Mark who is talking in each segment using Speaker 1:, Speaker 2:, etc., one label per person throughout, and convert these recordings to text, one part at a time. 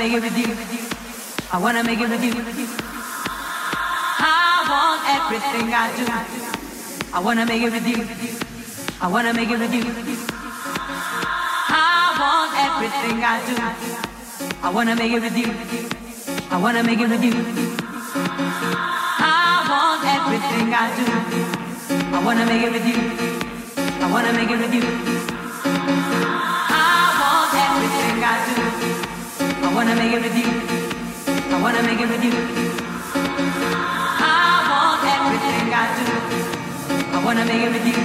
Speaker 1: make it with you. I wanna make it with you. I want everything I do. I wanna make it with you. I wanna make it with you. I want everything I do. I wanna make it with you. I wanna make it with you. I want everything I do. I wanna make it with you. I wanna make it with you. Wanna make it with you. I wanna make it with you. I want everything I do. I wanna make it with you.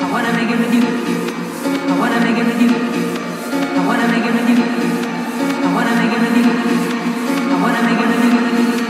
Speaker 1: I wanna make it with you. I wanna make it with you. I wanna make it with you. I wanna make it with you. I wanna make it with you.